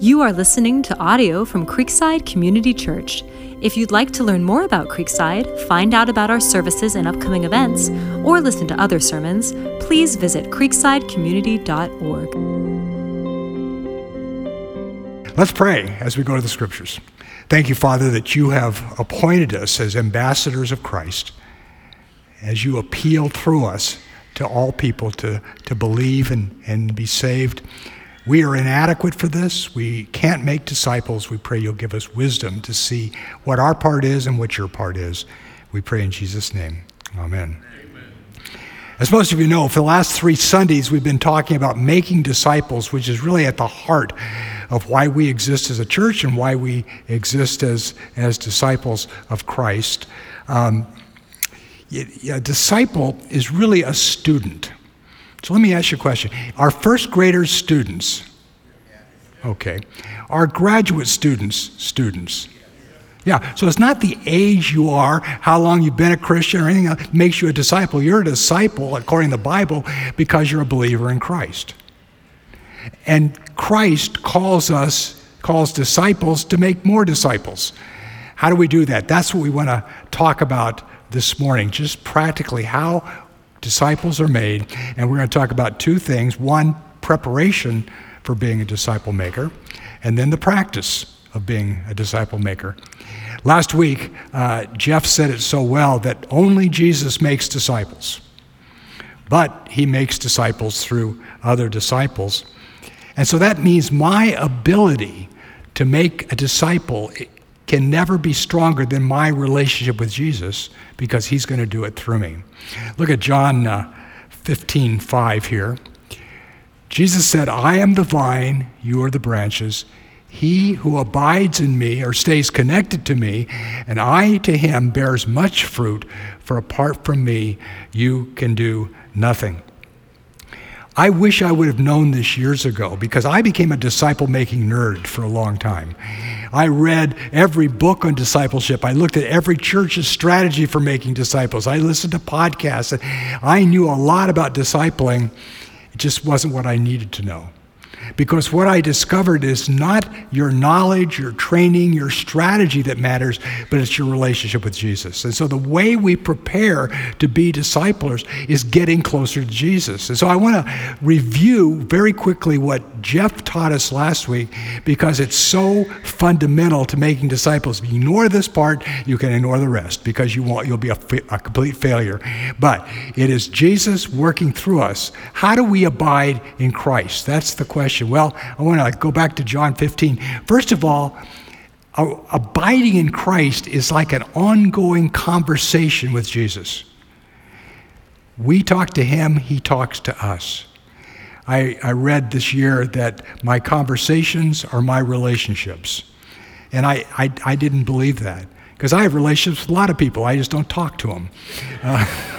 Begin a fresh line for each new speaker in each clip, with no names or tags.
You are listening to audio from Creekside Community Church. If you'd like to learn more about Creekside, find out about our services and upcoming events, or listen to other sermons, please visit creeksidecommunity.org.
Let's pray as we go to the scriptures. Thank you, Father, that you have appointed us as ambassadors of Christ, as you appeal through us to all people to, to believe and, and be saved. We are inadequate for this. We can't make disciples. We pray you'll give us wisdom to see what our part is and what your part is. We pray in Jesus' name. Amen. Amen. As most of you know, for the last three Sundays, we've been talking about making disciples, which is really at the heart of why we exist as a church and why we exist as, as disciples of Christ. Um, a disciple is really a student. So let me ask you a question. Are first graders students? Okay. Are graduate students students? Yeah, so it's not the age you are, how long you've been a Christian, or anything that makes you a disciple. You're a disciple, according to the Bible, because you're a believer in Christ. And Christ calls us, calls disciples to make more disciples. How do we do that? That's what we want to talk about this morning, just practically how disciples are made. And we're going to talk about two things one, preparation for being a disciple maker, and then the practice of being a disciple maker. Last week, uh, Jeff said it so well that only Jesus makes disciples, but he makes disciples through other disciples. And so that means my ability to make a disciple can never be stronger than my relationship with Jesus because he's going to do it through me. Look at John uh, 15 5 here. Jesus said, I am the vine, you are the branches. He who abides in me or stays connected to me, and I to him bears much fruit, for apart from me, you can do nothing. I wish I would have known this years ago because I became a disciple making nerd for a long time. I read every book on discipleship. I looked at every church's strategy for making disciples. I listened to podcasts. I knew a lot about discipling. It just wasn't what I needed to know. Because what I discovered is not your knowledge, your training, your strategy that matters, but it's your relationship with Jesus. And so the way we prepare to be disciplers is getting closer to Jesus. And so I want to review very quickly what Jeff taught us last week because it's so fundamental to making disciples. If you ignore this part, you can ignore the rest because you won't, you'll be a, a complete failure. But it is Jesus working through us. How do we abide in Christ? That's the question question? Well, I want to go back to John 15. First of all, abiding in Christ is like an ongoing conversation with Jesus. We talk to him, he talks to us. I, I read this year that my conversations are my relationships. And I, I, I didn't believe that because I have relationships with a lot of people, I just don't talk to them. Uh,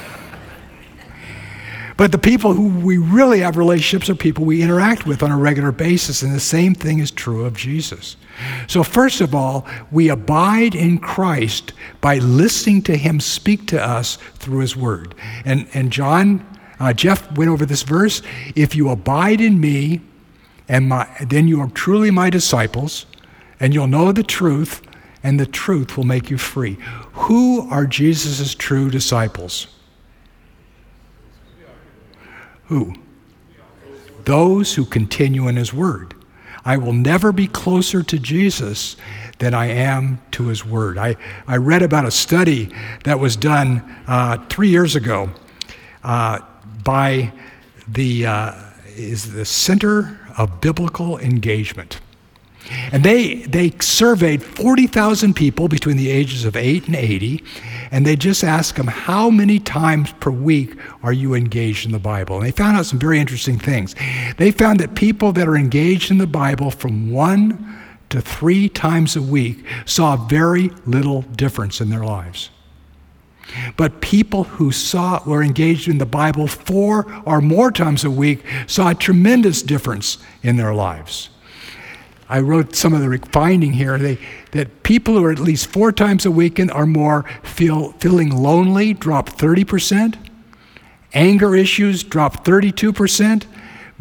But the people who we really have relationships are people we interact with on a regular basis, and the same thing is true of Jesus. So, first of all, we abide in Christ by listening to Him speak to us through His Word. And, and John, uh, Jeff went over this verse if you abide in me, and my, then you are truly my disciples, and you'll know the truth, and the truth will make you free. Who are Jesus' true disciples? Who? Those who continue in His Word. I will never be closer to Jesus than I am to His Word. I, I read about a study that was done uh, three years ago uh, by the, uh, is the Center of Biblical Engagement. And they, they surveyed 40,000 people between the ages of 8 and 80, and they just asked them, How many times per week are you engaged in the Bible? And they found out some very interesting things. They found that people that are engaged in the Bible from one to three times a week saw very little difference in their lives. But people who saw were engaged in the Bible four or more times a week saw a tremendous difference in their lives. I wrote some of the finding here they, that people who are at least four times a or more feel feeling lonely drop 30%, anger issues drop 32%,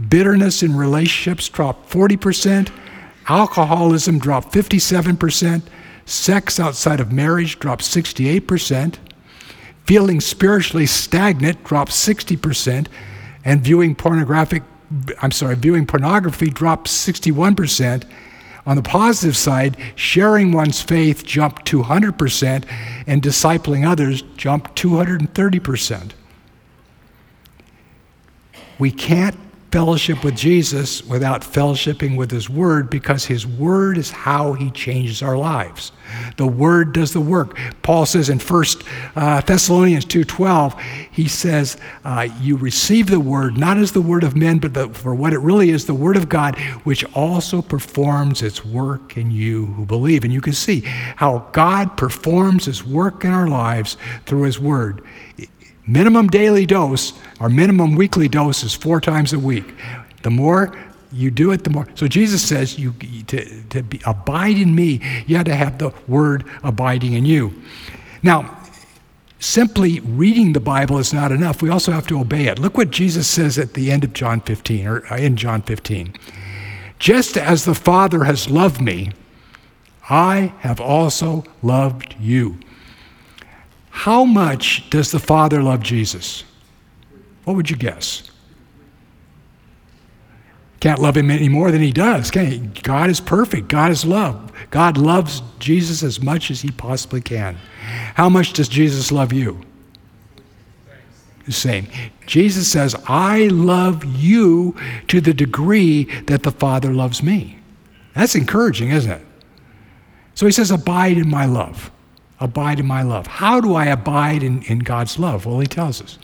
bitterness in relationships drop 40%, Alcoholism dropped 57%. Sex outside of marriage dropped 68%. Feeling spiritually stagnant dropped 60%. And viewing pornographic, I'm sorry, viewing pornography dropped 61%. On the positive side, sharing one's faith jumped 200%, and discipling others jumped 230%. We can't fellowship with Jesus without fellowshipping with His Word because His Word is how He changes our lives. The Word does the work. Paul says in 1 uh, Thessalonians 2.12, he says, uh, you receive the Word not as the Word of men, but the, for what it really is, the Word of God, which also performs its work in you who believe. And you can see how God performs His work in our lives through His Word. Minimum daily dose, our minimum weekly dose is four times a week. The more you do it, the more. So Jesus says, you, to, to be, abide in me, you have to have the word abiding in you. Now, simply reading the Bible is not enough. We also have to obey it. Look what Jesus says at the end of John 15, or uh, in John 15. Just as the Father has loved me, I have also loved you. How much does the Father love Jesus? What would you guess? Can't love him any more than he does, can he? God is perfect. God is love. God loves Jesus as much as he possibly can. How much does Jesus love you? The same. Jesus says, I love you to the degree that the Father loves me. That's encouraging, isn't it? So he says, Abide in my love. Abide in my love. How do I abide in, in God's love? Well, he tells us.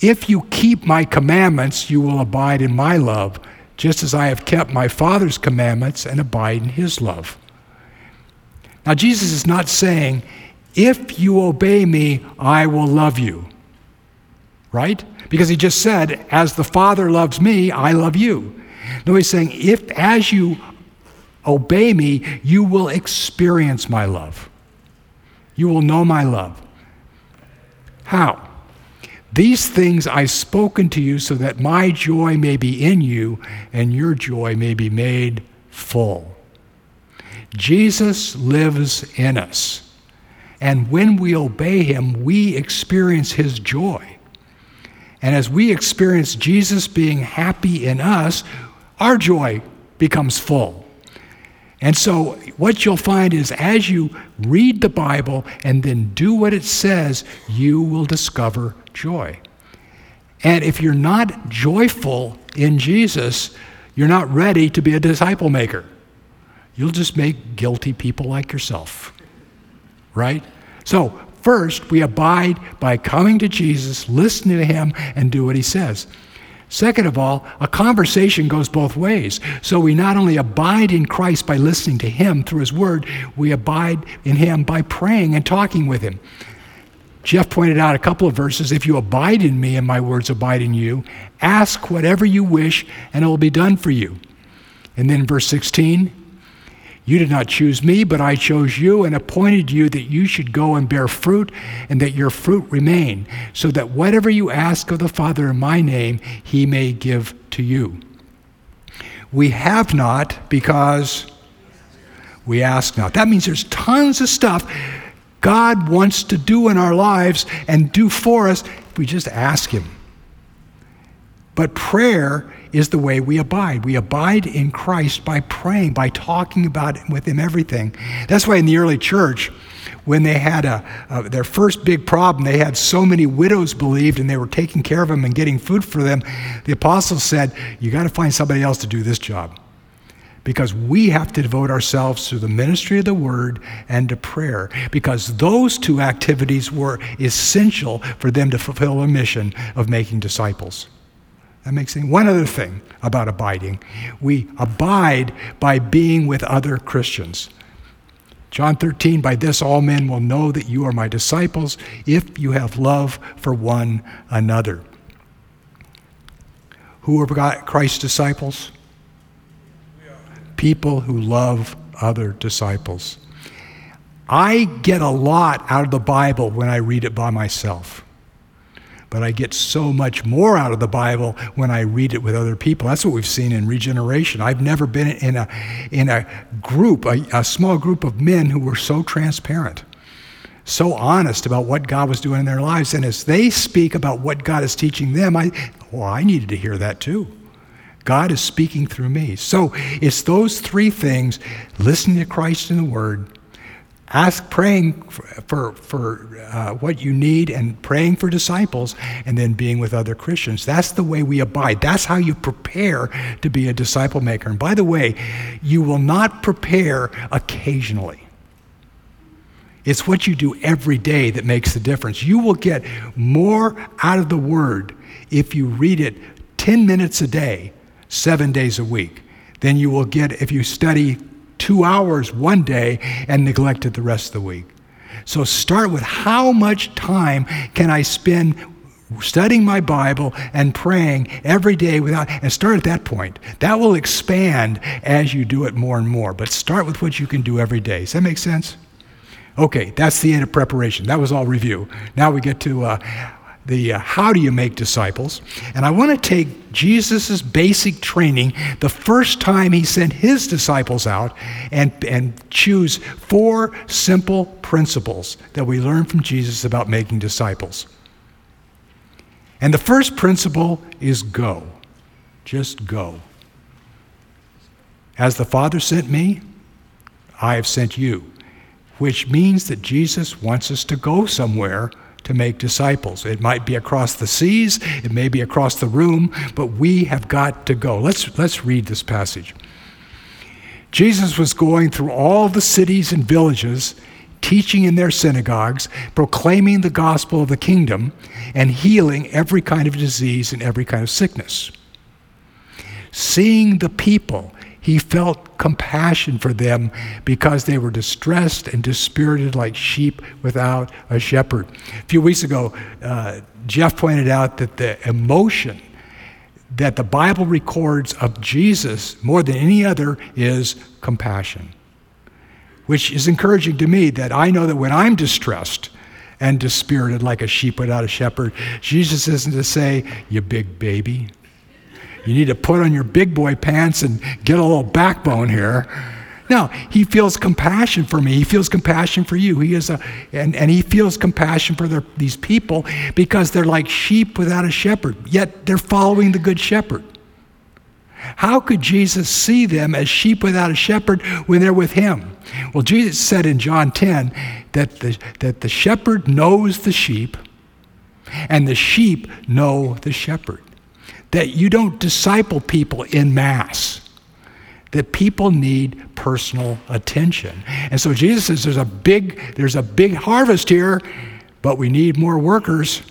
If you keep my commandments, you will abide in my love, just as I have kept my Father's commandments and abide in his love. Now, Jesus is not saying, if you obey me, I will love you. Right? Because he just said, as the Father loves me, I love you. No, he's saying, if as you obey me, you will experience my love. You will know my love. How? These things I've spoken to you so that my joy may be in you and your joy may be made full. Jesus lives in us. And when we obey him, we experience his joy. And as we experience Jesus being happy in us, our joy becomes full. And so, what you'll find is as you read the Bible and then do what it says, you will discover joy. And if you're not joyful in Jesus, you're not ready to be a disciple maker. You'll just make guilty people like yourself. Right? So, first, we abide by coming to Jesus, listening to him, and do what he says. Second of all, a conversation goes both ways. So we not only abide in Christ by listening to Him through His Word, we abide in Him by praying and talking with Him. Jeff pointed out a couple of verses. If you abide in me and my words abide in you, ask whatever you wish and it will be done for you. And then verse 16, you did not choose me, but I chose you and appointed you that you should go and bear fruit, and that your fruit remain, so that whatever you ask of the Father in my name, he may give to you. We have not because we ask not. That means there's tons of stuff God wants to do in our lives and do for us if we just ask Him. But prayer is the way we abide. We abide in Christ by praying, by talking about with Him everything. That's why in the early church, when they had a, their first big problem, they had so many widows believed and they were taking care of them and getting food for them. The apostles said, You got to find somebody else to do this job. Because we have to devote ourselves to the ministry of the word and to prayer. Because those two activities were essential for them to fulfill a mission of making disciples. That makes sense. One other thing about abiding we abide by being with other Christians. John 13, by this all men will know that you are my disciples if you have love for one another. Who are Christ's disciples? People who love other disciples. I get a lot out of the Bible when I read it by myself. But I get so much more out of the Bible when I read it with other people. That's what we've seen in regeneration. I've never been in a, in a group, a, a small group of men who were so transparent, so honest about what God was doing in their lives. And as they speak about what God is teaching them, I, well, I needed to hear that too. God is speaking through me. So it's those three things listening to Christ in the Word, ask praying for, for, for uh, what you need and praying for disciples and then being with other christians. That's the way we abide. That's how you prepare to be a disciple maker. And by the way you will not prepare occasionally. It's what you do every day that makes the difference. You will get more out of the word if you read it 10 minutes a day seven days a week than you will get if you study two hours one day and neglected the rest of the week. So start with how much time can I spend studying my Bible and praying every day without, and start at that point. That will expand as you do it more and more. But start with what you can do every day. Does that make sense? Okay, that's the end of preparation. That was all review. Now we get to uh, the uh, how do you make disciples. And I want to take Jesus' basic training the first time he sent his disciples out and, and choose four simple principles that we learn from Jesus about making disciples. And the first principle is go. Just go. As the Father sent me, I have sent you, which means that Jesus wants us to go somewhere to make disciples. It might be across the seas, it may be across the room, but we have got to go. Let's, let's read this passage. Jesus was going through all the cities and villages, teaching in their synagogues, proclaiming the gospel of the kingdom, and healing every kind of disease and every kind of sickness. Seeing the people, he felt compassion for them because they were distressed and dispirited like sheep without a shepherd. A few weeks ago, uh, Jeff pointed out that the emotion that the Bible records of Jesus more than any other is compassion, which is encouraging to me that I know that when I'm distressed, and dispirited like a sheep without a shepherd. Jesus isn't to say, You big baby. You need to put on your big boy pants and get a little backbone here. No, he feels compassion for me. He feels compassion for you. He is a, and, and he feels compassion for their, these people because they're like sheep without a shepherd, yet they're following the good shepherd. How could Jesus see them as sheep without a shepherd when they're with him? Well, Jesus said in John 10 that the, that the shepherd knows the sheep and the sheep know the shepherd that you don't disciple people in mass that people need personal attention. And so jesus says there's a big there's a big harvest here but we need more workers.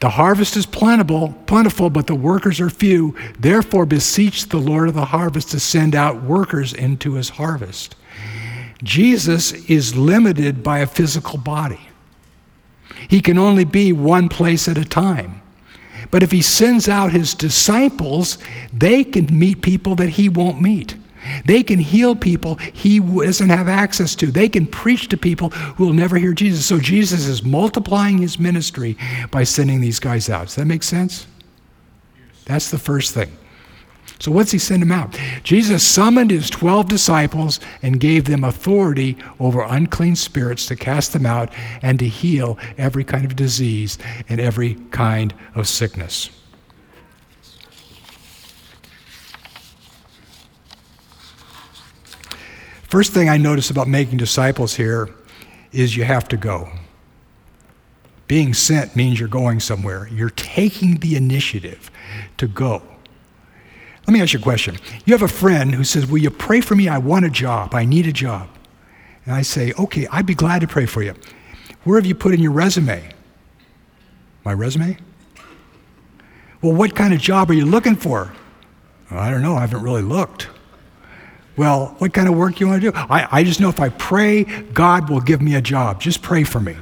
The harvest is plentiful plentiful but the workers are few. Therefore beseech the lord of the harvest to send out workers into his harvest. Jesus is limited by a physical body. He can only be one place at a time but if he sends out his disciples, they can meet people that he won't meet. They can heal people he doesn't have access to. They can preach to people who will never hear Jesus. So Jesus is multiplying his ministry by sending these guys out. Does that make sense? That's the first thing. So, what's he send them out? Jesus summoned his 12 disciples and gave them authority over unclean spirits to cast them out and to heal every kind of disease and every kind of sickness. First thing I notice about making disciples here is you have to go. Being sent means you're going somewhere. You're taking the initiative to go. Let me ask you a question. You have a friend who says, Will you pray for me? I want a job. I need a job. And I say, Okay, I'd be glad to pray for you. Where have you put in your resume? My resume? Well, what kind of job are you looking for? I don't know. I haven't really looked. Well, what kind of work do you want to do? I, I just know if I pray, God will give me a job. Just pray for me.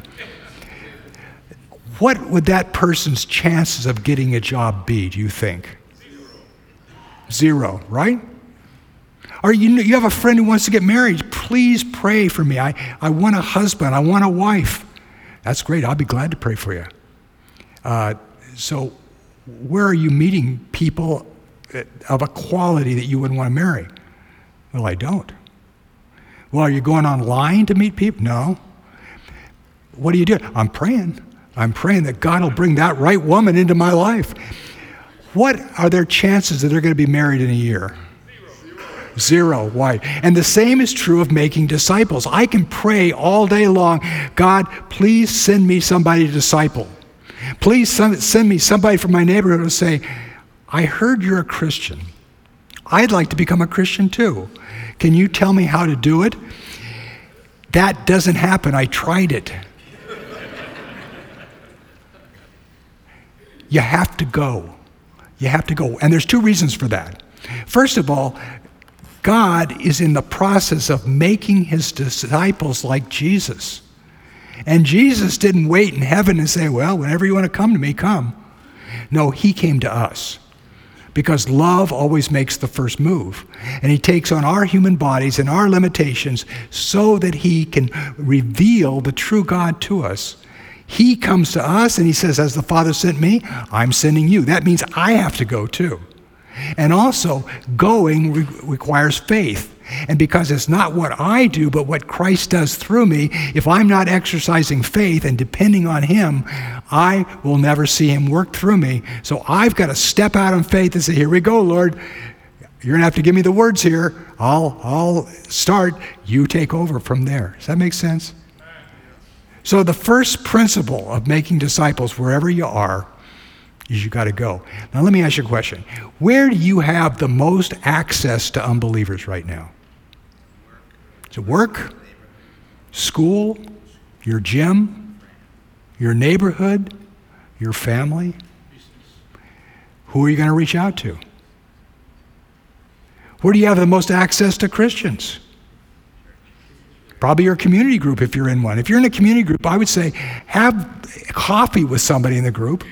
What would that person's chances of getting a job be, do you think? Zero, right? Or you, you have a friend who wants to get married. Please pray for me. I, I want a husband. I want a wife. That's great. I'll be glad to pray for you. Uh, so, where are you meeting people of a quality that you wouldn't want to marry? Well, I don't. Well, are you going online to meet people? No. What are you doing? I'm praying. I'm praying that God will bring that right woman into my life. What are their chances that they're going to be married in a year? Zero. Why? And the same is true of making disciples. I can pray all day long God, please send me somebody to disciple. Please send me somebody from my neighborhood to say, I heard you're a Christian. I'd like to become a Christian too. Can you tell me how to do it? That doesn't happen. I tried it. you have to go. You have to go. And there's two reasons for that. First of all, God is in the process of making his disciples like Jesus. And Jesus didn't wait in heaven and say, Well, whenever you want to come to me, come. No, he came to us because love always makes the first move. And He takes on our human bodies and our limitations so that He can reveal the true God to us. He comes to us and He says, As the Father sent me, I'm sending you. That means I have to go too. And also, going re- requires faith. And because it's not what I do, but what Christ does through me, if I'm not exercising faith and depending on Him, I will never see Him work through me. So I've got to step out in faith and say, Here we go, Lord. You're going to have to give me the words here. I'll, I'll start. You take over from there. Does that make sense? So, the first principle of making disciples, wherever you are, is you got to go. Now, let me ask you a question. Where do you have the most access to unbelievers right now? To work, school, your gym, your neighborhood, your family. Who are you going to reach out to? Where do you have the most access to Christians? Probably your community group if you're in one. If you're in a community group, I would say have coffee with somebody in the group.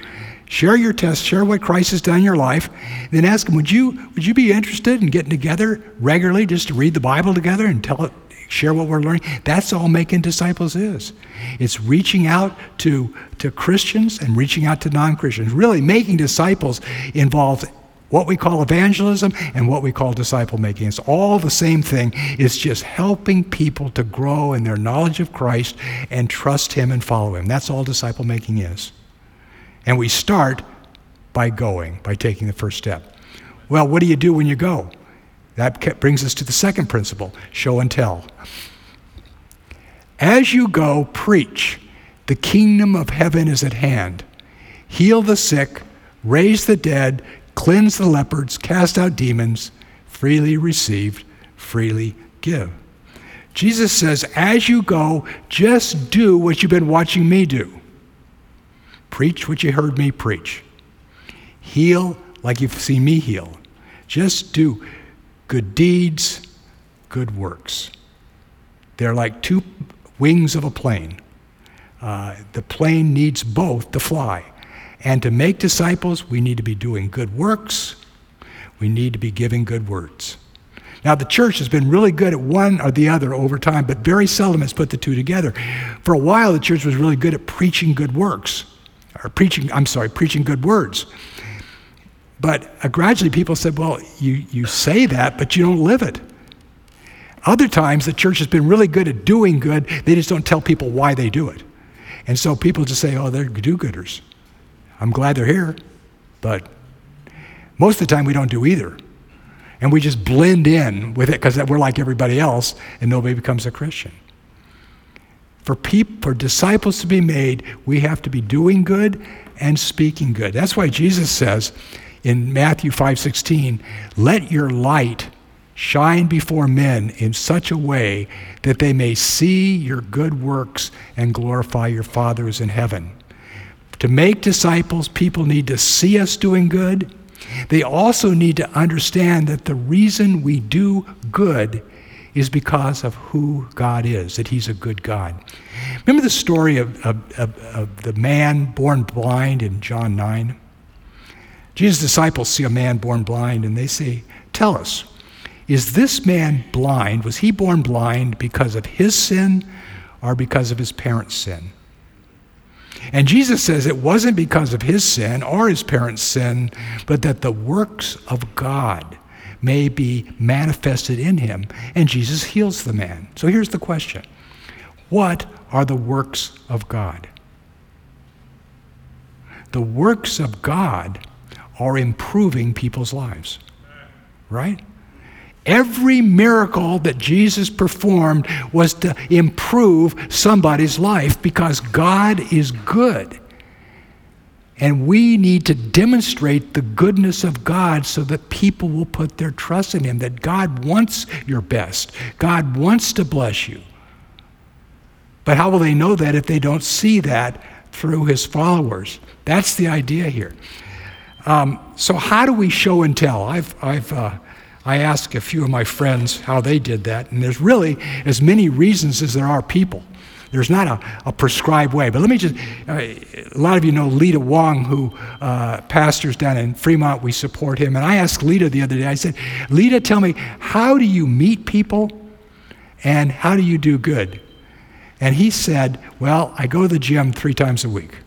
Share your test, share what Christ has done in your life, then ask them, would you, would you be interested in getting together regularly just to read the Bible together and tell it, share what we're learning. That's all making disciples is. It's reaching out to, to Christians and reaching out to non Christians. Really, making disciples involves what we call evangelism and what we call disciple making. It's all the same thing. It's just helping people to grow in their knowledge of Christ and trust Him and follow Him. That's all disciple making is. And we start by going, by taking the first step. Well, what do you do when you go? That brings us to the second principle show and tell. As you go, preach. The kingdom of heaven is at hand. Heal the sick, raise the dead, cleanse the lepers, cast out demons. Freely received, freely give. Jesus says, as you go, just do what you've been watching me do. Preach what you heard me preach. Heal like you've seen me heal. Just do good deeds, good works. They're like two wings of a plane. Uh, the plane needs both to fly. And to make disciples, we need to be doing good works. We need to be giving good words. Now, the church has been really good at one or the other over time, but very seldom has put the two together. For a while, the church was really good at preaching good works, or preaching, I'm sorry, preaching good words. But uh, gradually people said, well, you, you say that, but you don't live it. Other times the church has been really good at doing good, they just don't tell people why they do it. And so people just say, oh, they're do gooders. I'm glad they're here, but most of the time we don't do either. And we just blend in with it because we're like everybody else and nobody becomes a Christian. For, people, for disciples to be made, we have to be doing good and speaking good. That's why Jesus says, in Matthew 5:16, "Let your light shine before men in such a way that they may see your good works and glorify your Father who is in heaven." To make disciples, people need to see us doing good. They also need to understand that the reason we do good is because of who God is, that He's a good God. Remember the story of, of, of, of the man born blind in John 9? Jesus' disciples see a man born blind and they say, Tell us, is this man blind? Was he born blind because of his sin or because of his parents' sin? And Jesus says it wasn't because of his sin or his parents' sin, but that the works of God may be manifested in him. And Jesus heals the man. So here's the question What are the works of God? The works of God are improving people's lives, right? Every miracle that Jesus performed was to improve somebody's life because God is good. And we need to demonstrate the goodness of God so that people will put their trust in Him, that God wants your best. God wants to bless you. But how will they know that if they don't see that through His followers? That's the idea here. Um, so, how do we show and tell? I've, I've uh, I asked a few of my friends how they did that, and there's really as many reasons as there are people. There's not a, a prescribed way. But let me just, uh, a lot of you know Lita Wong, who uh, pastors down in Fremont. We support him. And I asked Lita the other day, I said, Lita, tell me, how do you meet people and how do you do good? And he said, Well, I go to the gym three times a week.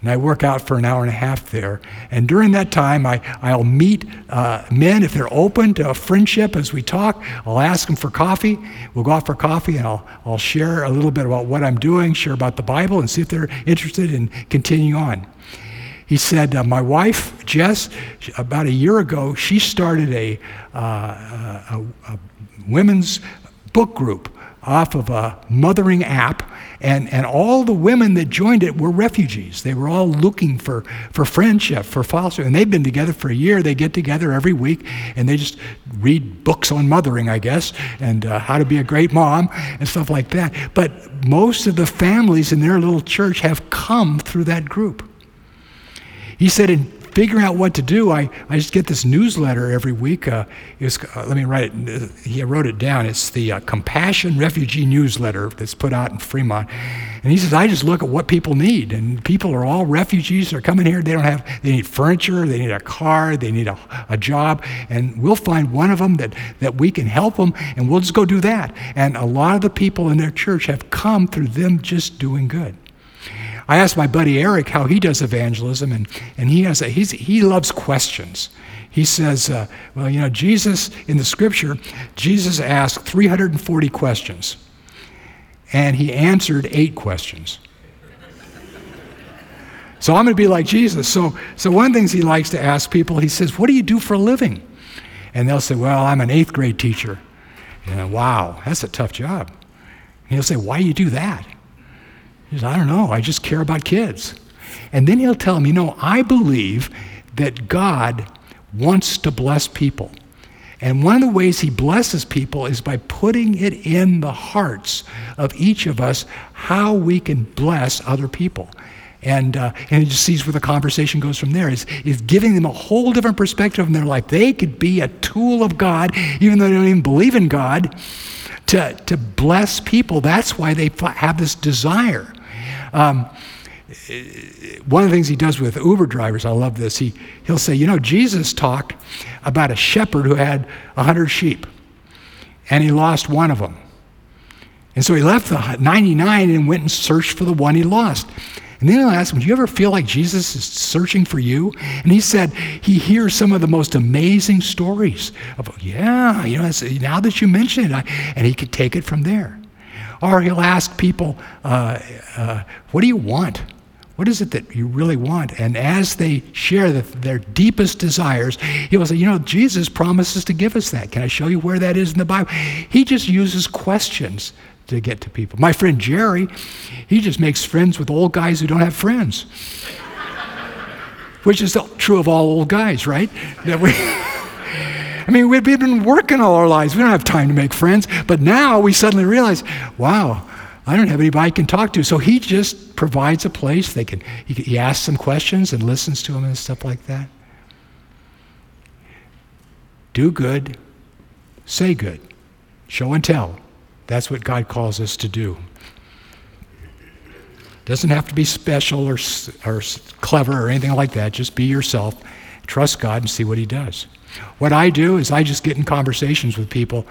And I work out for an hour and a half there. And during that time, I, I'll meet uh, men if they're open to a friendship as we talk. I'll ask them for coffee. We'll go out for coffee and I'll, I'll share a little bit about what I'm doing, share about the Bible, and see if they're interested in continuing on. He said, uh, My wife, Jess, about a year ago, she started a, uh, a, a women's book group off of a mothering app and, and all the women that joined it were refugees. They were all looking for, for friendship, for foster. And they've been together for a year. They get together every week and they just read books on mothering, I guess, and uh, how to be a great mom and stuff like that. But most of the families in their little church have come through that group. He said in figuring out what to do, I, I just get this newsletter every week. Uh, was, uh, let me write it. He wrote it down. It's the uh, Compassion Refugee Newsletter that's put out in Fremont. And he says, I just look at what people need. And people are all refugees. They're coming here. They don't have, they need furniture. They need a car. They need a, a job. And we'll find one of them that, that we can help them. And we'll just go do that. And a lot of the people in their church have come through them just doing good. I asked my buddy Eric how he does evangelism, and, and he, has a, he's, he loves questions. He says, uh, Well, you know, Jesus, in the scripture, Jesus asked 340 questions, and he answered eight questions. So I'm going to be like Jesus. So, so one of the things he likes to ask people, he says, What do you do for a living? And they'll say, Well, I'm an eighth grade teacher. And wow, that's a tough job. And he'll say, Why do you do that? He says, I don't know. I just care about kids. And then he'll tell them, you know, I believe that God wants to bless people. And one of the ways he blesses people is by putting it in the hearts of each of us how we can bless other people. And, uh, and he just sees where the conversation goes from there. Is, is giving them a whole different perspective in their life. They could be a tool of God, even though they don't even believe in God, to, to bless people. That's why they have this desire. Um, one of the things he does with Uber drivers, I love this. He, he'll say, You know, Jesus talked about a shepherd who had 100 sheep, and he lost one of them. And so he left the 99 and went and searched for the one he lost. And then I asked him, Do you ever feel like Jesus is searching for you? And he said he hears some of the most amazing stories of, yeah, you know, now that you mention it, I, and he could take it from there. Or he'll ask people, uh, uh, What do you want? What is it that you really want? And as they share the, their deepest desires, he will say, You know, Jesus promises to give us that. Can I show you where that is in the Bible? He just uses questions to get to people. My friend Jerry, he just makes friends with old guys who don't have friends. Which is true of all old guys, right? That we I mean, we've been working all our lives. We don't have time to make friends. But now we suddenly realize, wow, I don't have anybody I can talk to. So he just provides a place. They can, he, he asks them questions and listens to them and stuff like that. Do good, say good, show and tell. That's what God calls us to do. Doesn't have to be special or, or clever or anything like that. Just be yourself. Trust God and see what He does. What I do is I just get in conversations with people.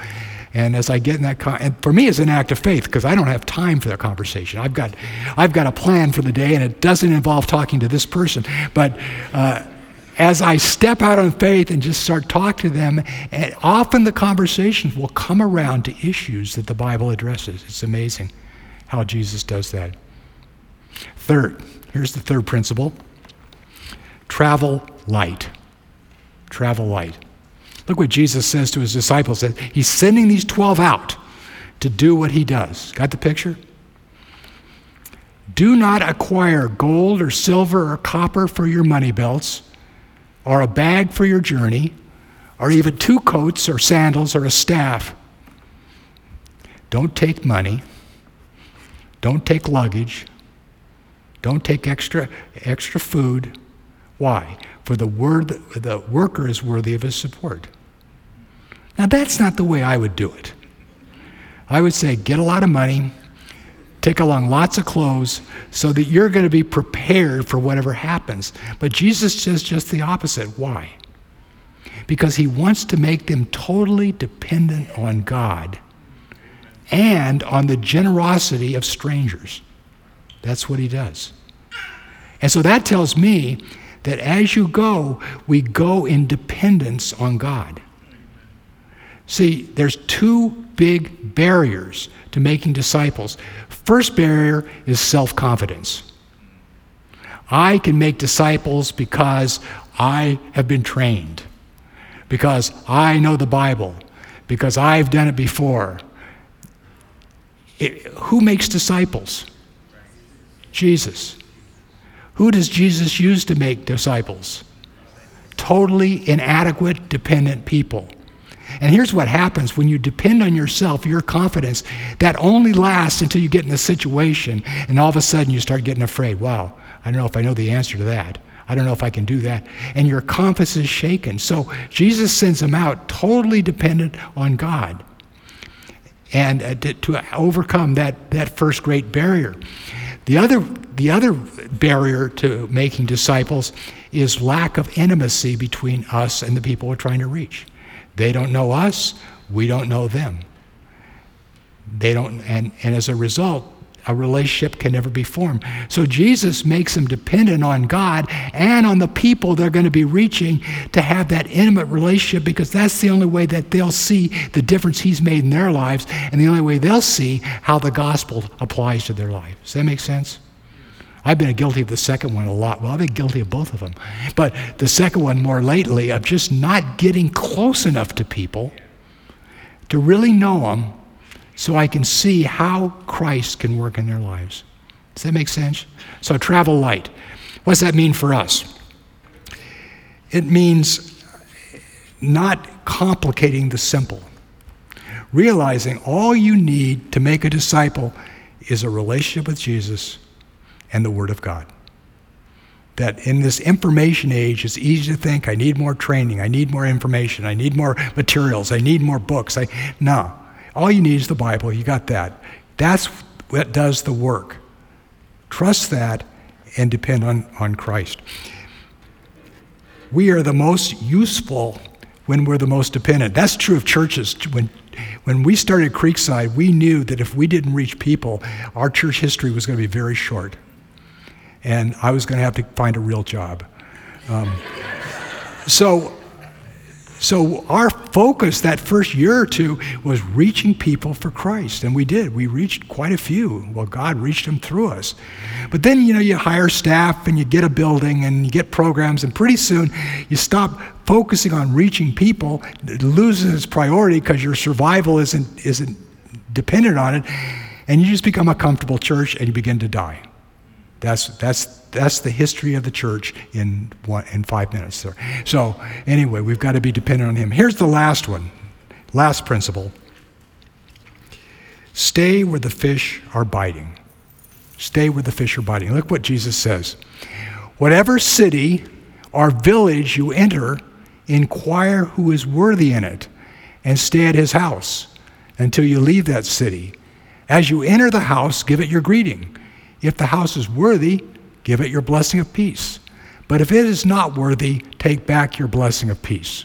And as I get in that, con- and for me, it's an act of faith because I don't have time for that conversation. I've got, I've got a plan for the day, and it doesn't involve talking to this person. But uh, as I step out on faith and just start talking to them, and often the conversations will come around to issues that the Bible addresses. It's amazing how Jesus does that. Third, here's the third principle travel light. Travel light. Look what Jesus says to his disciples. He's sending these 12 out to do what he does. Got the picture? Do not acquire gold or silver or copper for your money belts or a bag for your journey, or even two coats or sandals or a staff. Don't take money. Don't take luggage. Don't take extra, extra food. Why? For the, word, the worker is worthy of his support. Now, that's not the way I would do it. I would say get a lot of money, take along lots of clothes so that you're going to be prepared for whatever happens. But Jesus says just the opposite. Why? Because he wants to make them totally dependent on God and on the generosity of strangers. That's what he does. And so that tells me that as you go, we go in dependence on God. See, there's two big barriers to making disciples. First barrier is self confidence. I can make disciples because I have been trained, because I know the Bible, because I've done it before. It, who makes disciples? Jesus. Who does Jesus use to make disciples? Totally inadequate, dependent people. And here's what happens when you depend on yourself, your confidence, that only lasts until you get in a situation and all of a sudden you start getting afraid. Wow, I don't know if I know the answer to that. I don't know if I can do that. And your confidence is shaken. So Jesus sends them out totally dependent on God and uh, to, to overcome that, that first great barrier. The other, the other barrier to making disciples is lack of intimacy between us and the people we're trying to reach. They don't know us, we don't know them. They don't, and, and as a result, a relationship can never be formed. So Jesus makes them dependent on God and on the people they're going to be reaching to have that intimate relationship because that's the only way that they'll see the difference He's made in their lives and the only way they'll see how the gospel applies to their life. Does that make sense? I've been guilty of the second one a lot. Well, I've been guilty of both of them. But the second one more lately of just not getting close enough to people to really know them so I can see how Christ can work in their lives. Does that make sense? So, travel light. What does that mean for us? It means not complicating the simple, realizing all you need to make a disciple is a relationship with Jesus and the Word of God. That in this information age, it's easy to think, I need more training, I need more information, I need more materials, I need more books. I, no, all you need is the Bible. You got that. That's what does the work. Trust that and depend on, on Christ. We are the most useful when we're the most dependent. That's true of churches. When, when we started Creekside, we knew that if we didn't reach people, our church history was going to be very short and I was going to have to find a real job. Um, so, so our focus that first year or two was reaching people for Christ, and we did. We reached quite a few. Well, God reached them through us. But then, you know, you hire staff and you get a building and you get programs, and pretty soon you stop focusing on reaching people. It loses its priority because your survival isn't isn't dependent on it, and you just become a comfortable church and you begin to die. That's, that's, that's the history of the church in, one, in five minutes. There. So, anyway, we've got to be dependent on Him. Here's the last one, last principle stay where the fish are biting. Stay where the fish are biting. Look what Jesus says. Whatever city or village you enter, inquire who is worthy in it, and stay at his house until you leave that city. As you enter the house, give it your greeting. If the house is worthy, give it your blessing of peace. But if it is not worthy, take back your blessing of peace.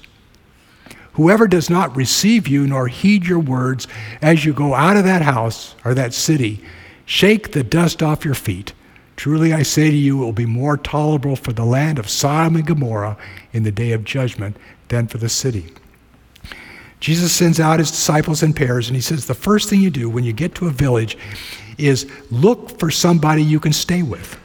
Whoever does not receive you nor heed your words as you go out of that house or that city, shake the dust off your feet. Truly I say to you, it will be more tolerable for the land of Sodom and Gomorrah in the day of judgment than for the city. Jesus sends out his disciples in pairs, and he says, The first thing you do when you get to a village is look for somebody you can stay with.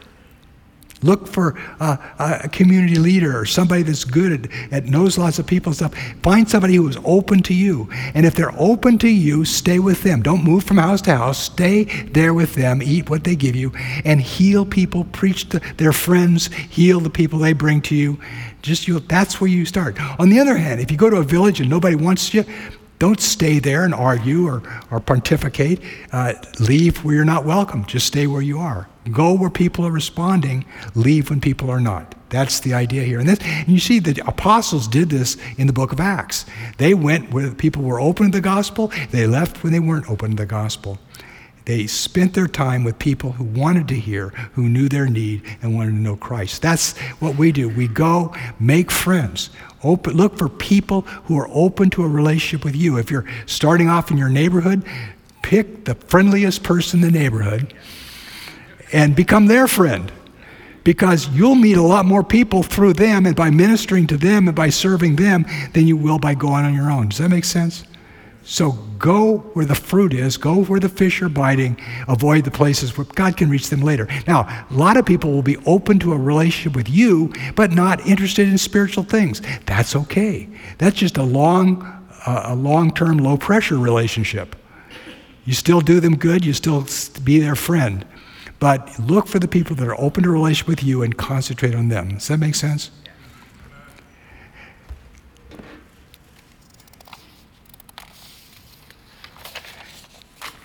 Look for a, a, community leader or somebody that's good at, at knows lots of people and stuff. Find somebody who is open to you. And if they're open to you, stay with them. Don't move from house to house. Stay there with them. Eat what they give you and heal people. Preach to their friends. Heal the people they bring to you. Just you. That's where you start. On the other hand, if you go to a village and nobody wants you, don't stay there and argue or, or pontificate. Uh, leave where you're not welcome. Just stay where you are. Go where people are responding, leave when people are not. That's the idea here. And, this, and you see, the apostles did this in the book of Acts. They went where people were open to the gospel, they left when they weren't open to the gospel. They spent their time with people who wanted to hear, who knew their need, and wanted to know Christ. That's what we do. We go make friends. Open, look for people who are open to a relationship with you. If you're starting off in your neighborhood, pick the friendliest person in the neighborhood and become their friend because you'll meet a lot more people through them and by ministering to them and by serving them than you will by going on your own. Does that make sense? So go where the fruit is, go where the fish are biting, avoid the places where God can reach them later. Now, a lot of people will be open to a relationship with you, but not interested in spiritual things. That's okay. That's just a long, uh, a long-term, low-pressure relationship. You still do them good, you still be their friend. But look for the people that are open to relationship with you and concentrate on them. Does that make sense?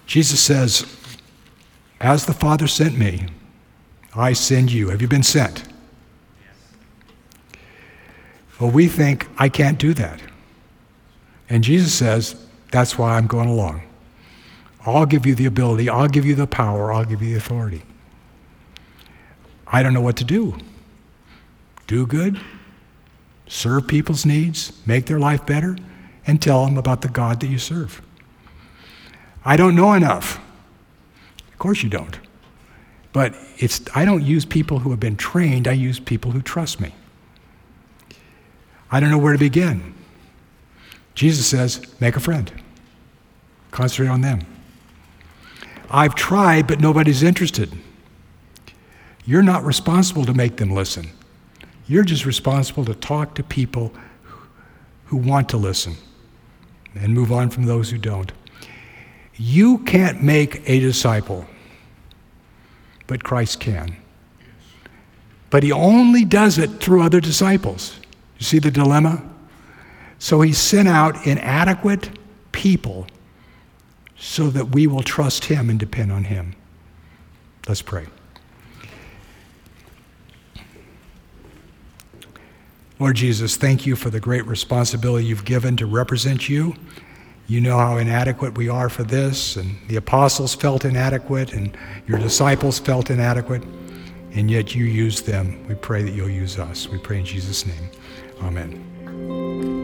Jesus says, As the Father sent me, I send you. Have you been sent? Well, we think, I can't do that. And Jesus says, That's why I'm going along. I'll give you the ability, I'll give you the power, I'll give you the authority. I don't know what to do. Do good, serve people's needs, make their life better, and tell them about the God that you serve. I don't know enough. Of course you don't. But it's, I don't use people who have been trained, I use people who trust me. I don't know where to begin. Jesus says, make a friend. Concentrate on them. I've tried, but nobody's interested. You're not responsible to make them listen. You're just responsible to talk to people who want to listen and move on from those who don't. You can't make a disciple, but Christ can. But he only does it through other disciples. You see the dilemma? So he sent out inadequate people so that we will trust Him and depend on Him. Let's pray. Lord Jesus, thank you for the great responsibility you've given to represent you. You know how inadequate we are for this, and the apostles felt inadequate, and your disciples felt inadequate, and yet you used them. We pray that you'll use us. We pray in Jesus' name. Amen.